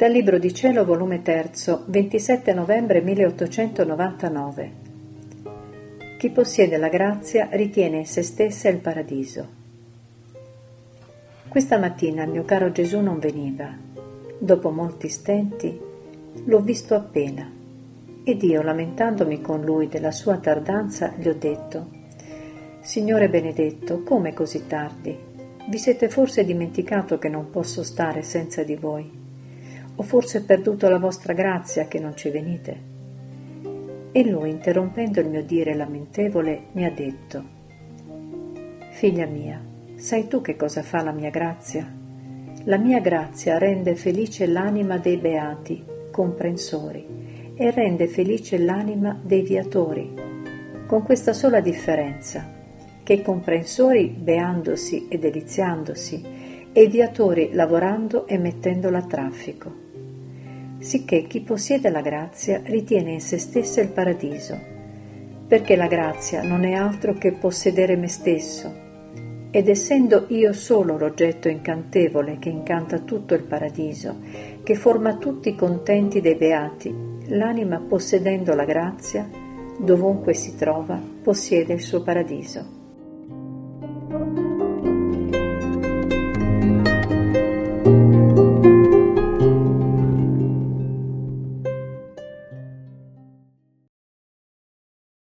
Dal Libro di Cielo, volume 3, 27 novembre 1899. Chi possiede la grazia ritiene in se stessa il paradiso. Questa mattina il mio caro Gesù non veniva. Dopo molti stenti l'ho visto appena ed io, lamentandomi con lui della sua tardanza, gli ho detto Signore benedetto, come così tardi? Vi siete forse dimenticato che non posso stare senza di voi? O forse perduto la vostra grazia che non ci venite? E lui, interrompendo il mio dire lamentevole, mi ha detto, Figlia mia, sai tu che cosa fa la mia grazia? La mia grazia rende felice l'anima dei beati, comprensori, e rende felice l'anima dei viatori, con questa sola differenza, che i comprensori beandosi e deliziandosi, e i viatori lavorando e mettendola a traffico sicché chi possiede la grazia ritiene in se stessa il paradiso, perché la grazia non è altro che possedere me stesso, ed essendo io solo l'oggetto incantevole che incanta tutto il paradiso, che forma tutti i contenti dei beati, l'anima possedendo la grazia, dovunque si trova, possiede il suo paradiso.